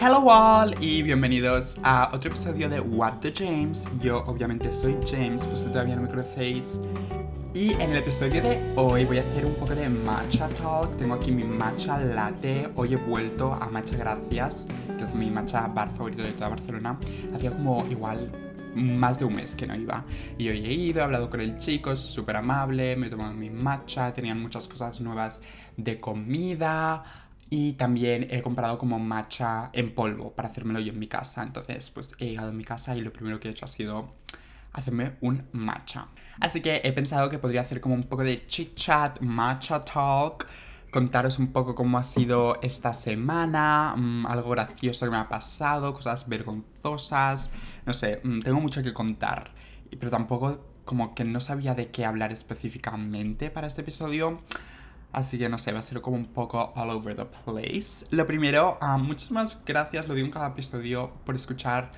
Hello all y bienvenidos a otro episodio de What the James. Yo obviamente soy James, pues todavía no me conocéis. Y en el episodio de hoy voy a hacer un poco de matcha talk. Tengo aquí mi matcha latte. Hoy he vuelto a Matcha Gracias, que es mi matcha bar favorito de toda Barcelona. Hacía como igual más de un mes que no iba. Y hoy he ido, he hablado con el chico, es súper amable, me he tomado mi matcha, tenían muchas cosas nuevas de comida. Y también he comprado como matcha en polvo para hacérmelo yo en mi casa. Entonces, pues he llegado a mi casa y lo primero que he hecho ha sido hacerme un matcha. Así que he pensado que podría hacer como un poco de chit chat, matcha talk, contaros un poco cómo ha sido esta semana, mm, algo gracioso que me ha pasado, cosas vergonzosas, no sé, mm, tengo mucho que contar, pero tampoco como que no sabía de qué hablar específicamente para este episodio. Así que no sé, va a ser como un poco all over the place. Lo primero, uh, muchísimas gracias, lo digo en cada episodio, por escuchar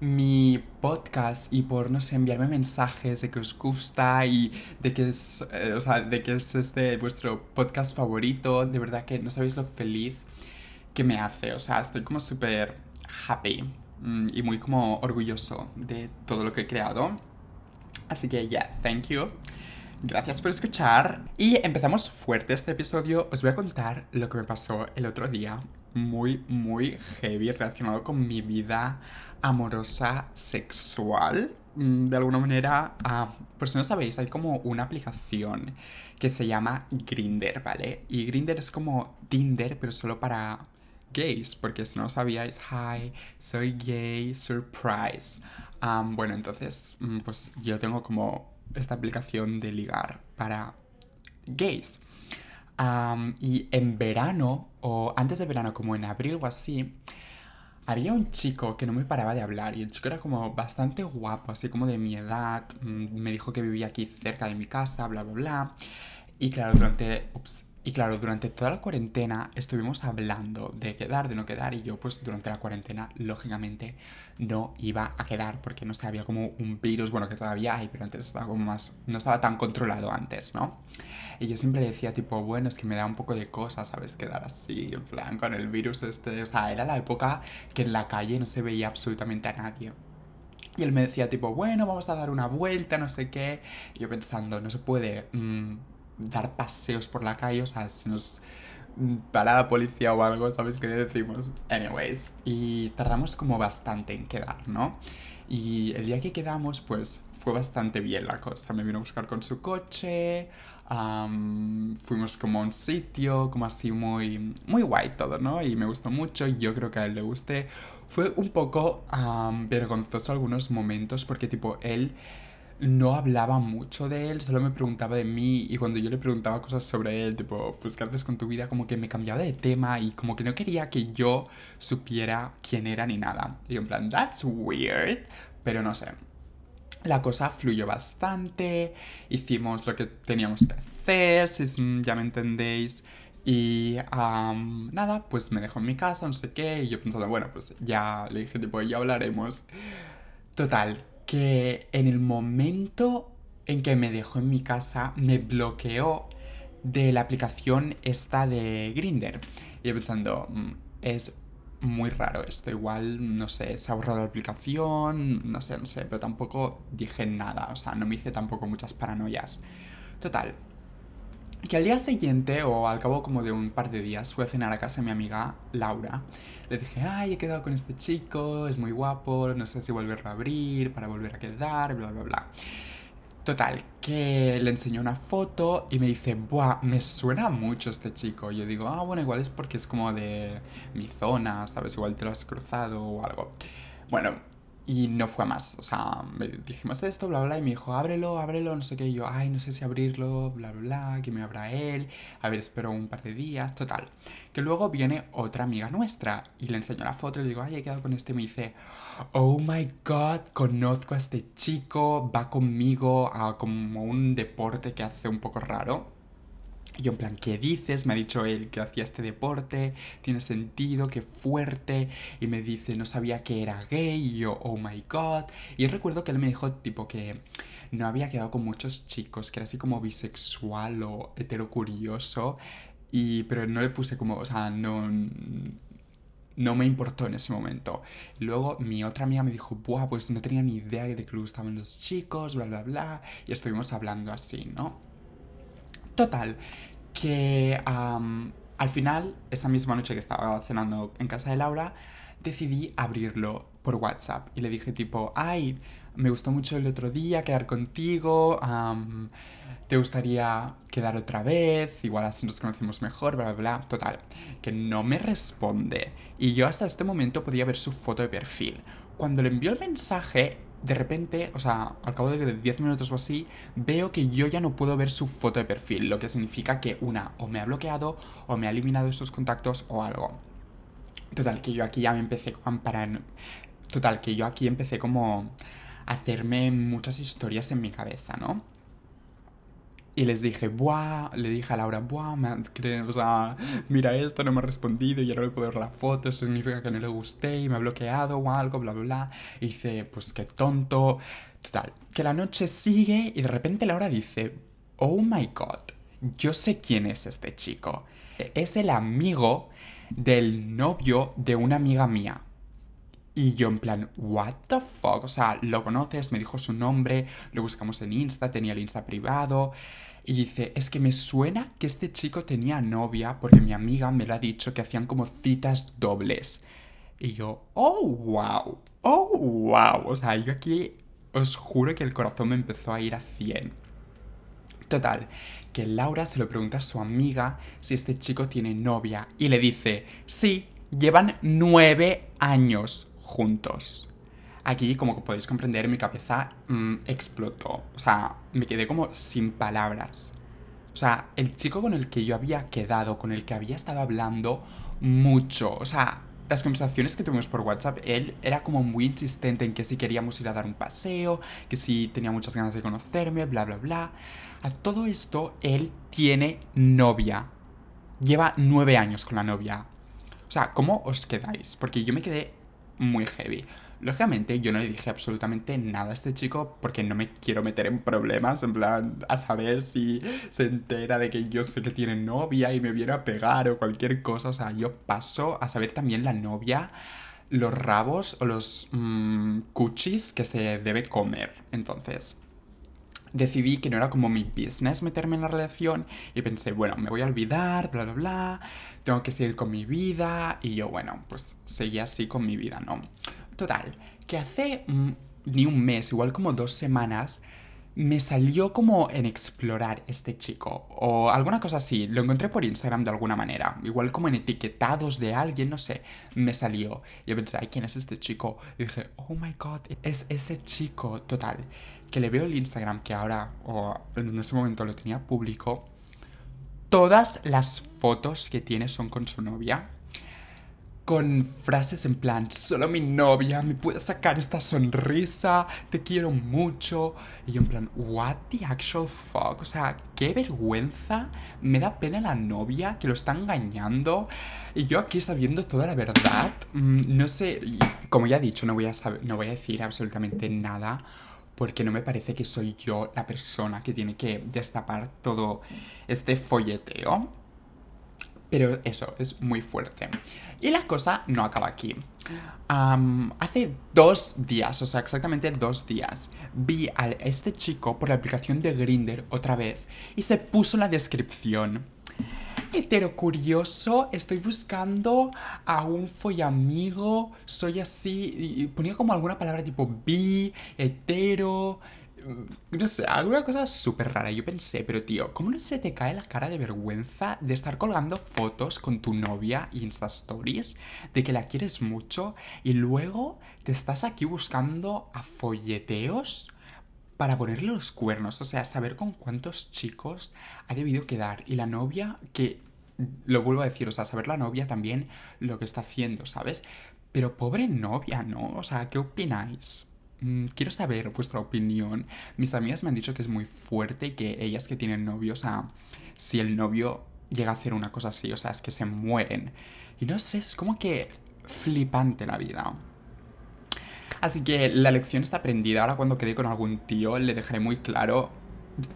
mi podcast y por, no sé, enviarme mensajes de que os gusta y de que es, eh, o sea, de que es este vuestro podcast favorito. De verdad que no sabéis lo feliz que me hace. O sea, estoy como súper happy mm, y muy como orgulloso de todo lo que he creado. Así que, yeah, thank you. Gracias por escuchar. Y empezamos fuerte este episodio. Os voy a contar lo que me pasó el otro día. Muy, muy heavy relacionado con mi vida amorosa sexual. Mm, de alguna manera, ah, por si no sabéis, hay como una aplicación que se llama Grinder, ¿vale? Y Grinder es como Tinder, pero solo para gays, porque si no sabíais, hi, soy gay, surprise. bueno, entonces, mm, pues yo tengo como esta aplicación de ligar para gays. Y en verano, o antes de verano, como en abril o así, había un chico que no me paraba de hablar y el chico era como bastante guapo, así como de mi edad. Mm, me dijo que vivía aquí cerca de mi casa, bla, bla, bla. Y claro, durante... y claro, durante toda la cuarentena estuvimos hablando de quedar, de no quedar, y yo pues durante la cuarentena, lógicamente, no iba a quedar porque no sé, había como un virus, bueno, que todavía hay, pero antes estaba como más, no estaba tan controlado antes, ¿no? Y yo siempre decía tipo, bueno, es que me da un poco de cosas, ¿sabes? Quedar así, en plan, con el virus este, o sea, era la época que en la calle no se veía absolutamente a nadie. Y él me decía tipo, bueno, vamos a dar una vuelta, no sé qué. Y yo pensando, no se puede... Mm, dar paseos por la calle, o sea, si nos para la policía o algo, ¿sabes qué decimos? Anyways, y tardamos como bastante en quedar, ¿no? Y el día que quedamos, pues fue bastante bien la cosa. Me vino a buscar con su coche, fuimos como a un sitio, como así muy, muy guay todo, ¿no? Y me gustó mucho, yo creo que a él le gusté. Fue un poco vergonzoso algunos momentos porque tipo él no hablaba mucho de él, solo me preguntaba de mí y cuando yo le preguntaba cosas sobre él, tipo, pues qué haces con tu vida, como que me cambiaba de tema y como que no quería que yo supiera quién era ni nada. Y en plan, that's weird, pero no sé. La cosa fluyó bastante, hicimos lo que teníamos que hacer, si ya me entendéis. Y nada, pues me dejó en mi casa, no sé qué, y yo pensando, bueno, pues ya le dije, tipo, ya hablaremos. Total, que en el momento en que me dejó en mi casa me bloqueó de la aplicación esta de Grinder. Y yo pensando, mm, es muy raro esto, igual, no sé, se ha borrado la aplicación, no sé, no sé, pero tampoco dije nada, o sea, no me hice tampoco muchas paranoias. Total, que al día siguiente, o al cabo como de un par de días, fui a cenar a casa de mi amiga Laura. Le dije, ay, he quedado con este chico, es muy guapo, no sé si volverlo a abrir para volver a quedar, bla, bla, bla. Total, que le enseñó una foto y me dice, buah, me suena mucho este chico. yo digo, ah, bueno, igual es porque es como de mi zona, ¿sabes? Igual te lo has cruzado o algo. Bueno, y no fue más. O sea, dijimos esto, bla, bla, y me dijo, ábrelo, ábrelo, no sé qué. Y yo, ay, no sé si abrirlo, bla, bla, bla, que me abra él. A ver, espero un par de días, total. Que luego viene otra amiga nuestra y le enseño la foto y le digo, ay, he quedado con este. Y me dice, oh my god, conozco a este chico, va conmigo a como un deporte que hace un poco raro. Y yo en plan, ¿qué dices? Me ha dicho él que hacía este deporte, tiene sentido, qué fuerte. Y me dice, no sabía que era gay. Y yo, oh my god. Y yo recuerdo que él me dijo tipo que no había quedado con muchos chicos, que era así como bisexual o heterocurioso. Y, pero no le puse como, o sea, no, no me importó en ese momento. Luego mi otra amiga me dijo, Buah, pues no tenía ni idea de que le gustaban los chicos, bla, bla, bla. Y estuvimos hablando así, ¿no? Total, que al final, esa misma noche que estaba cenando en casa de Laura, decidí abrirlo por WhatsApp y le dije tipo, ay, me gustó mucho el otro día quedar contigo, te gustaría quedar otra vez, igual así nos conocemos mejor, bla, bla, bla. Total, que no me responde. Y yo hasta este momento podía ver su foto de perfil. Cuando le envió el mensaje, de repente, o sea, al cabo de 10 minutos o así, veo que yo ya no puedo ver su foto de perfil, lo que significa que una, o me ha bloqueado, o me ha eliminado esos contactos, o algo. Total, que yo aquí ya me empecé a amparar. Total, que yo aquí empecé como a hacerme muchas historias en mi cabeza, ¿no? Y les dije, buah, le dije a Laura, buah, me, o sea, mira esto, no me ha respondido y ya no le puedo ver la foto, eso significa que no le gusté y me ha bloqueado o algo, bla, bla, bla. Y dice, pues qué tonto. Total, que la noche sigue y de repente Laura dice, oh my god, yo sé quién es este chico. Es el amigo del novio de una amiga mía. Y yo en plan, what the fuck? O sea, lo conoces, me dijo su nombre, lo buscamos en Insta, tenía el Insta privado. Y dice, es que me suena que este chico tenía novia porque mi amiga me lo ha dicho que hacían como citas dobles. Y yo, oh, wow, oh, wow. O sea, yo aquí os juro que el corazón me empezó a ir a 100. Total, que Laura se lo pregunta a su amiga si este chico tiene novia y le dice, sí, llevan nueve años juntos. Aquí, como podéis comprender, mi cabeza mm, explotó. O sea, me quedé como sin palabras. O sea, el chico con el que yo había quedado, con el que había estado hablando mucho. O sea, las conversaciones que tuvimos por WhatsApp, él era como muy insistente en que si queríamos ir a dar un paseo, que si tenía muchas ganas de conocerme, bla, bla, bla. A todo esto, él tiene novia. Lleva nueve años con la novia. O sea, ¿cómo os quedáis? Porque yo me quedé muy heavy. Lógicamente yo no le dije absolutamente nada a este chico porque no me quiero meter en problemas, en plan, a saber si se entera de que yo sé que tiene novia y me viene a pegar o cualquier cosa. O sea, yo paso a saber también la novia, los rabos o los mmm, cuchis que se debe comer. Entonces, decidí que no era como mi business meterme en la relación y pensé, bueno, me voy a olvidar, bla, bla, bla, tengo que seguir con mi vida y yo, bueno, pues seguí así con mi vida, ¿no? Total, que hace mm, ni un mes, igual como dos semanas, me salió como en explorar este chico o alguna cosa así. Lo encontré por Instagram de alguna manera. Igual como en etiquetados de alguien, no sé. Me salió. Yo pensé, ay, ¿quién es este chico? Y dije, oh my god, es ese chico. Total. Que le veo el Instagram que ahora, o en ese momento lo tenía público. Todas las fotos que tiene son con su novia con frases en plan, solo mi novia me puede sacar esta sonrisa, te quiero mucho. Y yo en plan, what the actual fuck? O sea, qué vergüenza, me da pena la novia que lo está engañando. Y yo aquí sabiendo toda la verdad, mm, no sé, como ya he dicho, no voy a, no voy a decir absolutamente nada porque no me parece que soy yo la persona que tiene que destapar todo este folleteo. Pero eso, es muy fuerte. Y la cosa no acaba aquí. hace dos días, o sea, exactamente dos días, vi a este chico por la aplicación de Grinder otra vez y se puso la descripción. Hetero curioso, estoy buscando a un follamigo, soy así, y ponía como alguna palabra tipo bi, hetero, no sé, alguna cosa súper rara. Yo pensé, pero tío, ¿cómo no se te cae la cara de vergüenza de estar colgando fotos con tu novia Insta Stories, de que la quieres mucho y luego te estás aquí buscando a folleteos? Para ponerle los cuernos, o sea, saber con cuántos chicos ha debido quedar. Y la novia, que lo vuelvo a decir, o sea, saber la novia también lo que está haciendo, ¿sabes? Pero pobre novia, ¿no? O sea, ¿qué opináis? Mm, quiero saber vuestra opinión. Mis amigas me han dicho que es muy fuerte y que ellas que tienen novio, o sea, si el novio llega a hacer una cosa así, o sea, es que se mueren. Y no sé, es como que flipante la vida. Así que la lección está aprendida. Ahora cuando quede con algún tío le dejaré muy claro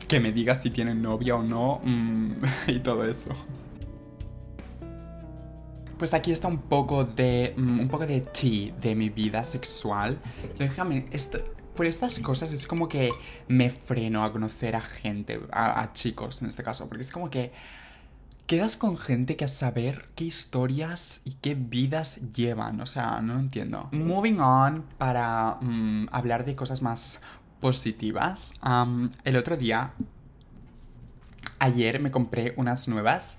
que me diga si tiene novia o no mm, y todo eso. Pues aquí está un poco de. mm, un poco de tea de mi vida sexual. Déjame. Esto, por estas cosas es como que me freno a conocer a gente, a chicos en este caso, porque es como que quedas con gente que a saber qué historias y qué vidas llevan, o sea, no lo entiendo. Moving on para mm, hablar de cosas más positivas. El otro día, ayer me compré unas nuevas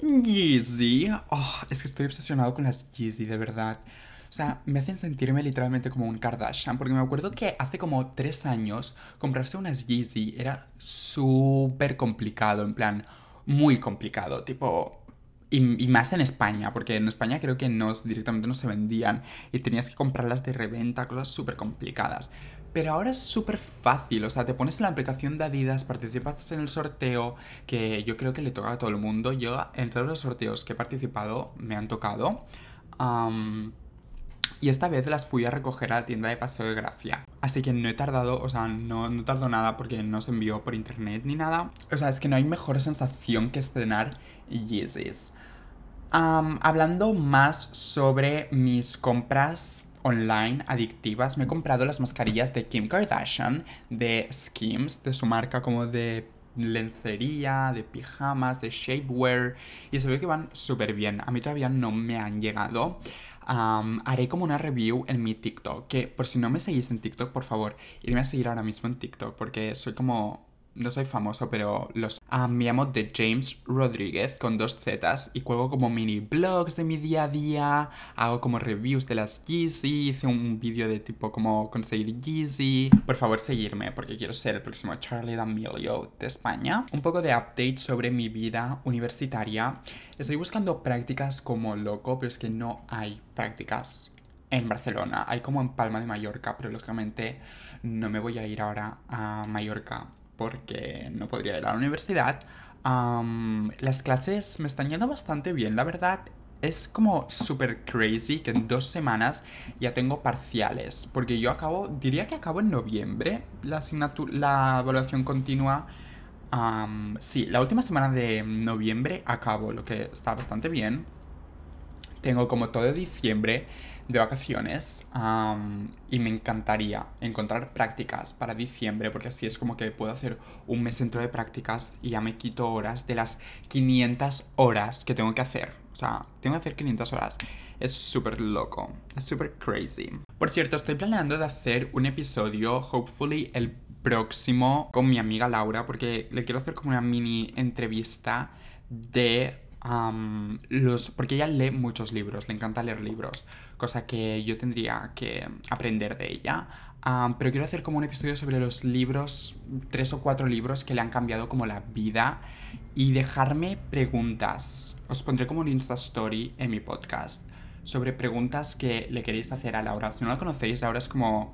Yeezy. Oh, es que estoy obsesionado con las Yeezy, de verdad. O sea, me hacen sentirme literalmente como un Kardashian, porque me acuerdo que hace como tres años comprarse unas Yeezy era súper complicado, en plan, muy complicado, tipo... Y, más en España, porque en España creo que no, directamente no se vendían y tenías que comprarlas de reventa, cosas súper complicadas. Pero ahora es súper fácil, o sea, te pones en la aplicación de Adidas, participas en el sorteo, que yo creo que le toca a todo el mundo. Yo, en todos los sorteos que he participado, me han tocado. Y esta vez las fui a recoger a la tienda de Paseo de Gracia. Así que no he tardado, o sea, no, no tardó nada porque no se envió por internet ni nada. O sea, es que no hay mejor sensación que estrenar Yeezys. Hablando más sobre mis compras online adictivas, me he comprado las mascarillas de Kim Kardashian, de Skims, de su marca como de lencería, de pijamas, de shapewear, y se ve que van súper bien. A mí todavía no me han llegado. Am, haré como una review en mi TikTok, que por si no me seguís en TikTok, por favor, irme a seguir ahora mismo en TikTok, porque soy como no soy famoso, pero los ah, me llamo The James Rodríguez con dos Zetas y cuelgo como mini blogs de mi día a día, hago como reviews de las Yeezy, hice un vídeo de tipo como conseguir Yeezy. Por favor, seguirme porque quiero ser el próximo Charlie D'Amelio de España. Un poco de update sobre mi vida universitaria. Estoy buscando prácticas como loco, pero es que no hay prácticas en Barcelona. Hay como en Palma de Mallorca, pero lógicamente no me voy a ir ahora a Mallorca porque no podría ir a la universidad. Las clases me están yendo bastante bien, la verdad. Es como súper crazy que en dos semanas ya tengo parciales. Porque yo acabo, diría que acabo en noviembre la, la evaluación continua. Sí, la última semana de noviembre acabo, lo que está bastante bien. Tengo como todo diciembre de vacaciones y me encantaría encontrar prácticas para diciembre porque así es como que puedo hacer un mes entero de prácticas y ya me quito horas de las 500 horas que tengo que hacer. O sea, tengo que hacer 500 horas. Es súper loco, es súper crazy. Por cierto, estoy planeando de hacer un episodio, hopefully el próximo, con mi amiga Laura porque le quiero hacer como una mini entrevista de Los, porque ella lee muchos libros, le encanta leer libros, cosa que yo tendría que aprender de ella. Pero quiero hacer como un episodio sobre los libros, tres o cuatro libros que le han cambiado como la vida y dejarme preguntas. Os pondré como un Insta Story en mi podcast sobre preguntas que le queréis hacer a Laura. Si no la conocéis, Laura es como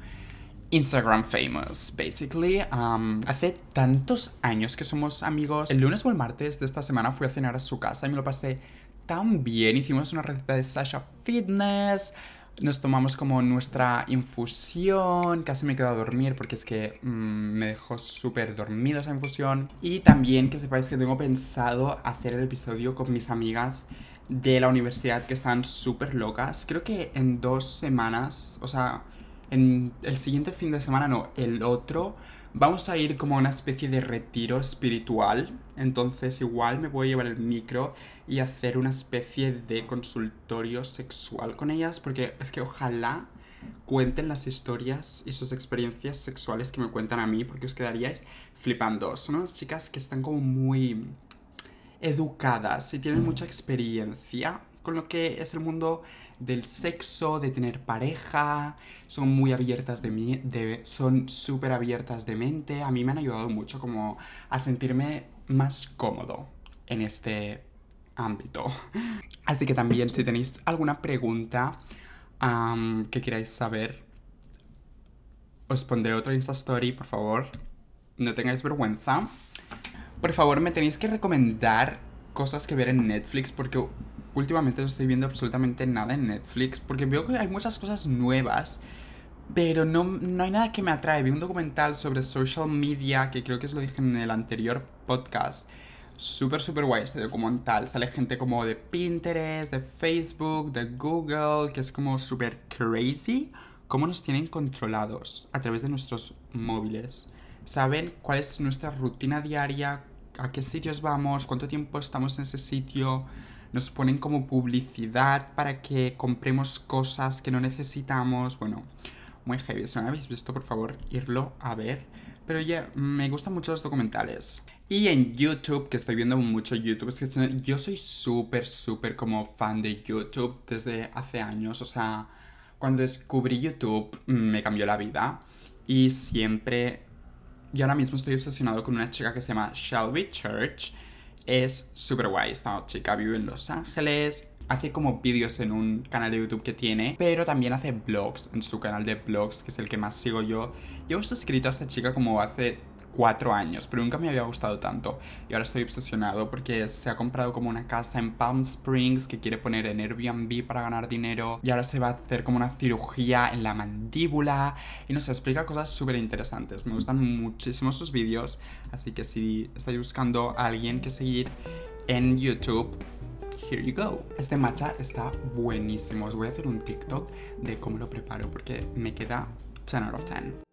Instagram famous, basically. Um, hace tantos años que somos amigos. El lunes o el martes de esta semana fui a cenar a su casa y me lo pasé tan bien. Hicimos una receta de Sasha Fitness. Nos tomamos como nuestra infusión. Casi me quedo a dormir porque es que mm, me dejó súper dormido esa infusión. Y también que sepáis que tengo pensado hacer el episodio con mis amigas de la universidad que están súper locas. Creo que en dos semanas, o sea, en el siguiente fin de semana, no, el otro, vamos a ir como a una especie de retiro espiritual. Entonces igual me voy a llevar el micro y hacer una especie de consultorio sexual con ellas, porque es que ojalá cuenten las historias y sus experiencias sexuales que me cuentan a mí, porque os quedaríais flipando. Son unas chicas que están como muy educadas y tienen mucha experiencia con lo que es el mundo del sexo, de tener pareja, son muy abiertas de mí, de, son súper abiertas de mente. A mí me han ayudado mucho como a sentirme más cómodo en este ámbito. Así que también si tenéis alguna pregunta que queráis saber, os pondré otro Insta Story, por favor. No tengáis vergüenza. Por favor, me tenéis que recomendar cosas que ver en Netflix porque últimamente no estoy viendo absolutamente nada en Netflix porque veo que hay muchas cosas nuevas, pero no, no hay nada que me atrae. Vi un documental sobre social media que creo que os lo dije en el anterior podcast súper, súper guay este documental. Sale gente como de Pinterest, de Facebook, de Google, que es como súper crazy. Cómo nos tienen controlados a través de nuestros móviles. Saben cuál es nuestra rutina diaria, a qué sitios vamos, cuánto tiempo estamos en ese sitio. Nos ponen como publicidad para que compremos cosas que no necesitamos. Bueno, muy heavy. Si no habéis visto, por favor, irlo a ver. Pero ya, me gustan mucho los documentales. Y en YouTube, que estoy viendo mucho YouTube, es que yo soy súper, súper como fan de YouTube desde hace años. O sea, cuando descubrí YouTube me cambió la vida. Y siempre... Y ahora mismo estoy obsesionado con una chica que se llama Shelby Church. Es súper guay. Esta chica vive en Los Ángeles. Hace como vídeos en un canal de YouTube que tiene, pero también hace vlogs en su canal de vlogs, que es el que más sigo yo. Llevo suscrito a esta chica como hace cuatro años, pero nunca me había gustado tanto. Y ahora estoy obsesionado porque se ha comprado como una casa en Palm Springs que quiere poner en Airbnb para ganar dinero. Y ahora se va a hacer como una cirugía en la mandíbula. Y no sé, explica cosas súper interesantes. Me gustan muchísimo sus vídeos. Así que si estáis buscando a alguien que seguir en YouTube, here you go. Este matcha está buenísimo. Os voy a hacer un TikTok de cómo lo preparo porque me queda 10 out of 10.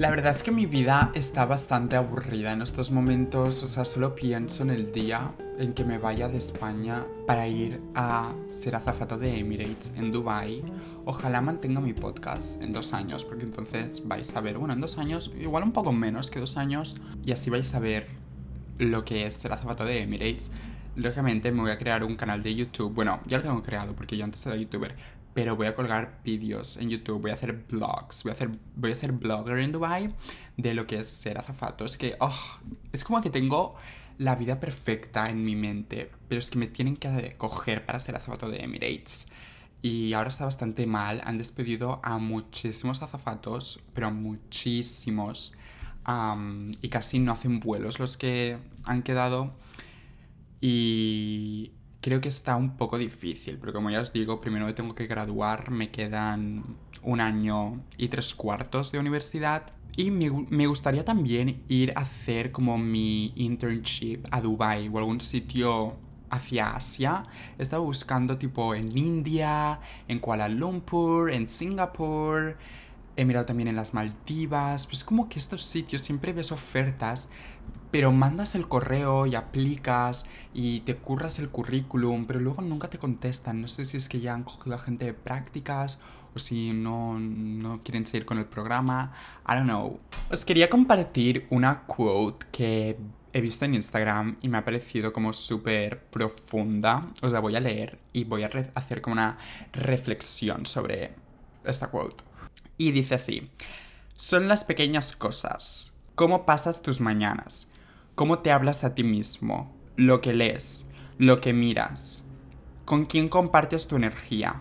La verdad es que mi vida está bastante aburrida en estos momentos, o sea, solo pienso en el día en que me vaya de España para ir a ser azafato de Emirates en Dubai. Ojalá mantenga mi podcast en dos años, porque entonces vais a ver, bueno, en dos años, igual un poco menos que dos años, y así vais a ver lo que es ser azafato de Emirates. Lógicamente me voy a crear un canal de YouTube, bueno, ya lo tengo creado porque yo antes era youtuber, pero voy a colgar vídeos en YouTube, voy a hacer vlogs, voy a, hacer, voy a ser blogger en Dubai de lo que es ser azafato. Es que, oh, es como que tengo la vida perfecta en mi mente, pero es que me tienen que coger para ser azafato de Emirates. Y ahora está bastante mal, han despedido a muchísimos azafatos, pero a muchísimos. y casi no hacen vuelos los que han quedado. Y creo que está un poco difícil, porque como ya os digo, primero me tengo que graduar, me quedan un año y tres cuartos de universidad. Y me, me, gustaría también ir a hacer como mi internship a Dubai o algún sitio hacia Asia. He estado buscando tipo en India, en Kuala Lumpur, en Singapur. He mirado también en las Maldivas. Pues como que estos sitios siempre ves ofertas pero mandas el correo y aplicas y te curras el currículum, pero luego nunca te contestan. No sé si es que ya han cogido a gente de prácticas o si no, no quieren seguir con el programa. I don't know. Os quería compartir una quote que he visto en Instagram y me ha parecido como súper profunda. Os la voy a leer y voy a hacer como una reflexión sobre esta quote. Y dice así, son las pequeñas cosas. ¿Cómo pasas tus mañanas? cómo te hablas a ti mismo, lo que lees, lo que miras, con quién compartes tu energía,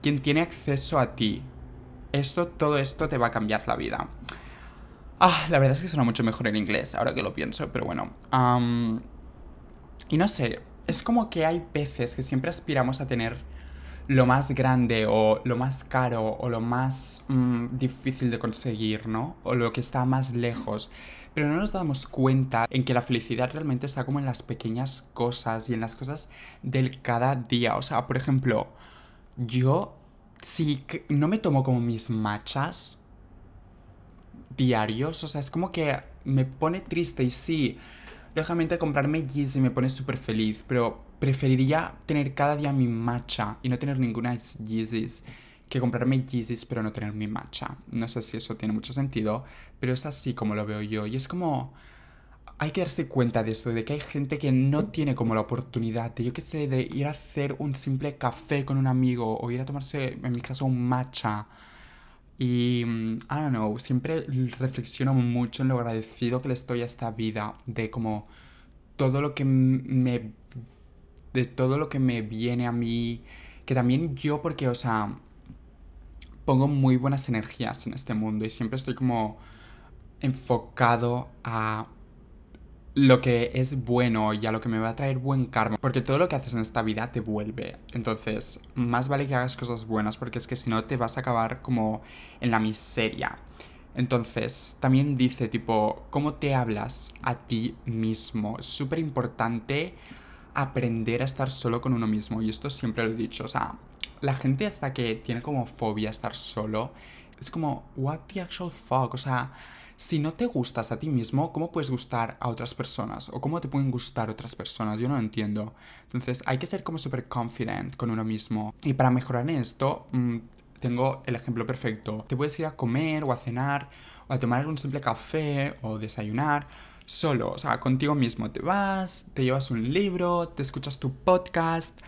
quién tiene acceso a ti. Esto, todo esto te va a cambiar la vida. Ah, la verdad es que suena mucho mejor en inglés, ahora que lo pienso, pero bueno. y no sé, es como que hay veces que siempre aspiramos a tener lo más grande o lo más caro o lo más mm, difícil de conseguir, ¿no? O lo que está más lejos pero no nos damos cuenta en que la felicidad realmente está como en las pequeñas cosas y en las cosas del cada día. O sea, por ejemplo, yo si no me tomo como mis machas diarios, o sea, es como que me pone triste y sí, lógicamente comprarme Yeezy me pone súper feliz, pero preferiría tener cada día mi matcha y no tener ninguna Yeezys que comprarme Yeezys pero no tener mi matcha. No sé si eso tiene mucho sentido, pero es así como lo veo yo. Y es como... Hay que darse cuenta de esto, de que hay gente que no tiene como la oportunidad de, yo qué sé, de ir a hacer un simple café con un amigo o ir a tomarse, en mi caso, un matcha. Y, mm, I don't know, siempre reflexiono mucho en lo agradecido que le estoy a esta vida, de como todo lo que me... de todo lo que me viene a mí, que también yo, porque, o sea, pongo muy buenas energías en este mundo y siempre estoy como enfocado a lo que es bueno y a lo que me va a traer buen karma. Porque todo lo que haces en esta vida te vuelve. Entonces, más vale que hagas cosas buenas porque es que si no te vas a acabar como en la miseria. Entonces, también dice tipo, ¿cómo te hablas a ti mismo? Súper importante aprender a estar solo con uno mismo. Y esto siempre lo he dicho. O sea, la gente hasta que tiene como fobia a estar solo, es como, what the actual fuck? O sea, si no te gustas a ti mismo, ¿cómo puedes gustar a otras personas? ¿O cómo te pueden gustar otras personas? Yo no lo entiendo. Entonces hay que ser como súper confident con uno mismo. Y para mejorar en esto, mm, tengo el ejemplo perfecto. Te puedes ir a comer o a cenar o a tomar un simple café o desayunar solo, o sea, contigo mismo. Te vas, te llevas un libro, te escuchas tu podcast.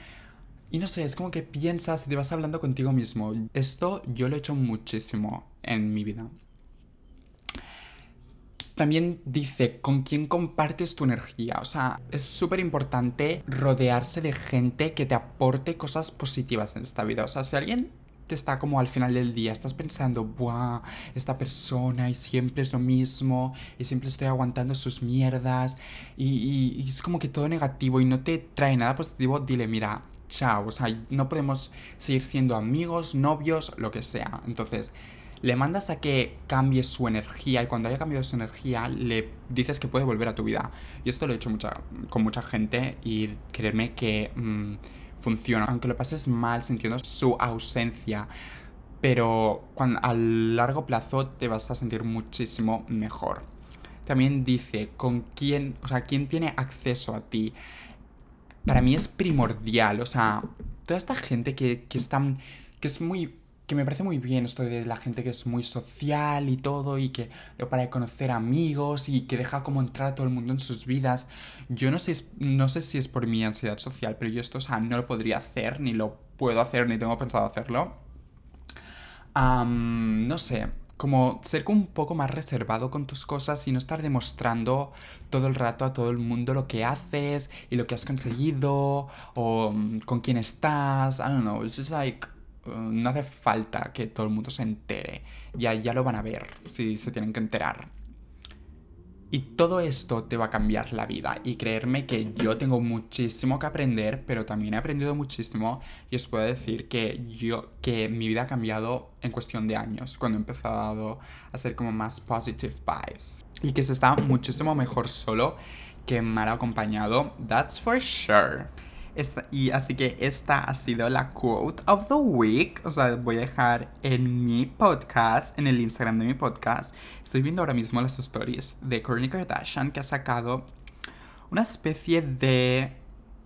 Y no sé, es como que piensas y te vas hablando contigo mismo. Esto yo lo he hecho muchísimo en mi vida. También dice con quién compartes tu energía. O sea, es súper importante rodearse de gente que te aporte cosas positivas en esta vida. O sea, si alguien está como al final del día, estás pensando, ¡buah! Esta persona y siempre es lo mismo y siempre estoy aguantando sus mierdas y, y es como que todo negativo y no te trae nada positivo, dile, mira, chao. O sea, no podemos seguir siendo amigos, novios, lo que sea. Entonces, le mandas a que cambie su energía y cuando haya cambiado su energía le dices que puede volver a tu vida. Y esto lo he hecho con mucha gente y créeme que mm, funciona. Aunque lo pases mal sintiendo su ausencia, pero cuando, a largo plazo te vas a sentir muchísimo mejor. También dice con quién, o sea, quién tiene acceso a ti. Para mí es primordial, o sea, toda esta gente que, que, están, que es muy que me parece muy bien esto de la gente que es muy social y todo y que para conocer amigos y que deja como entrar a todo el mundo en sus vidas. Yo no sé, no sé si es por mi ansiedad social, pero yo esto, o sea, no lo podría hacer, ni lo puedo hacer, ni tengo pensado hacerlo. no sé, como ser un poco más reservado con tus cosas y no estar demostrando todo el rato a todo el mundo lo que haces y lo que has conseguido o mm, con quién estás. I don't know, it's just like no hace falta que todo el mundo se entere. Ya, ya lo van a ver si se tienen que enterar. Y todo esto te va a cambiar la vida. Y creerme que yo tengo muchísimo que aprender, pero también he aprendido muchísimo. Y os puedo decir que yo, que mi vida ha cambiado en cuestión de años, cuando he empezado a ser como más positive vibes. Y que se está muchísimo mejor solo que mal acompañado. That's for sure y así que esta ha sido la quote of the week. O sea, voy a dejar en mi podcast, en el Instagram de mi podcast. Estoy viendo ahora mismo las stories de Kourtney Kardashian que ha sacado una especie de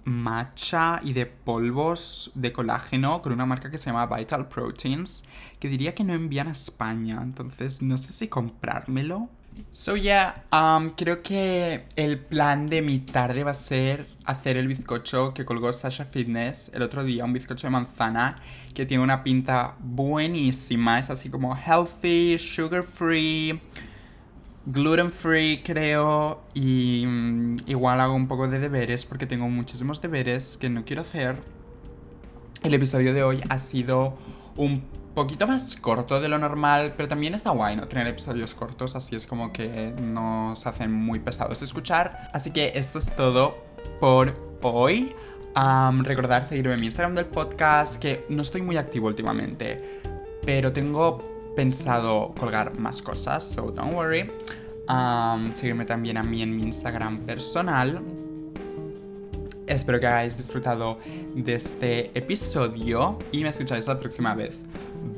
matcha y de polvos de colágeno con una marca que se llama Vital Proteins que diría que no envían a España. Entonces no sé si comprármelo So yeah, um, creo que el plan de mi tarde va a ser hacer el bizcocho que colgó Sasha Fitness el otro día, un bizcocho de manzana que tiene una pinta buenísima, es así como healthy, sugar free, gluten free creo y mm, igual hago un poco de deberes porque tengo muchísimos deberes que no quiero hacer. El episodio de hoy ha sido un poquito más corto de lo normal, pero también está guay no tener episodios cortos, así es como que no se hacen muy pesados de escuchar. Así que esto es todo por hoy. recordar seguirme en mi Instagram del podcast, que no estoy muy activo últimamente, pero tengo pensado colgar más cosas, so don't worry. seguirme también a mí en mi Instagram personal. Espero que hayáis disfrutado de este episodio y me escucháis la próxima vez.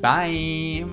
Bye.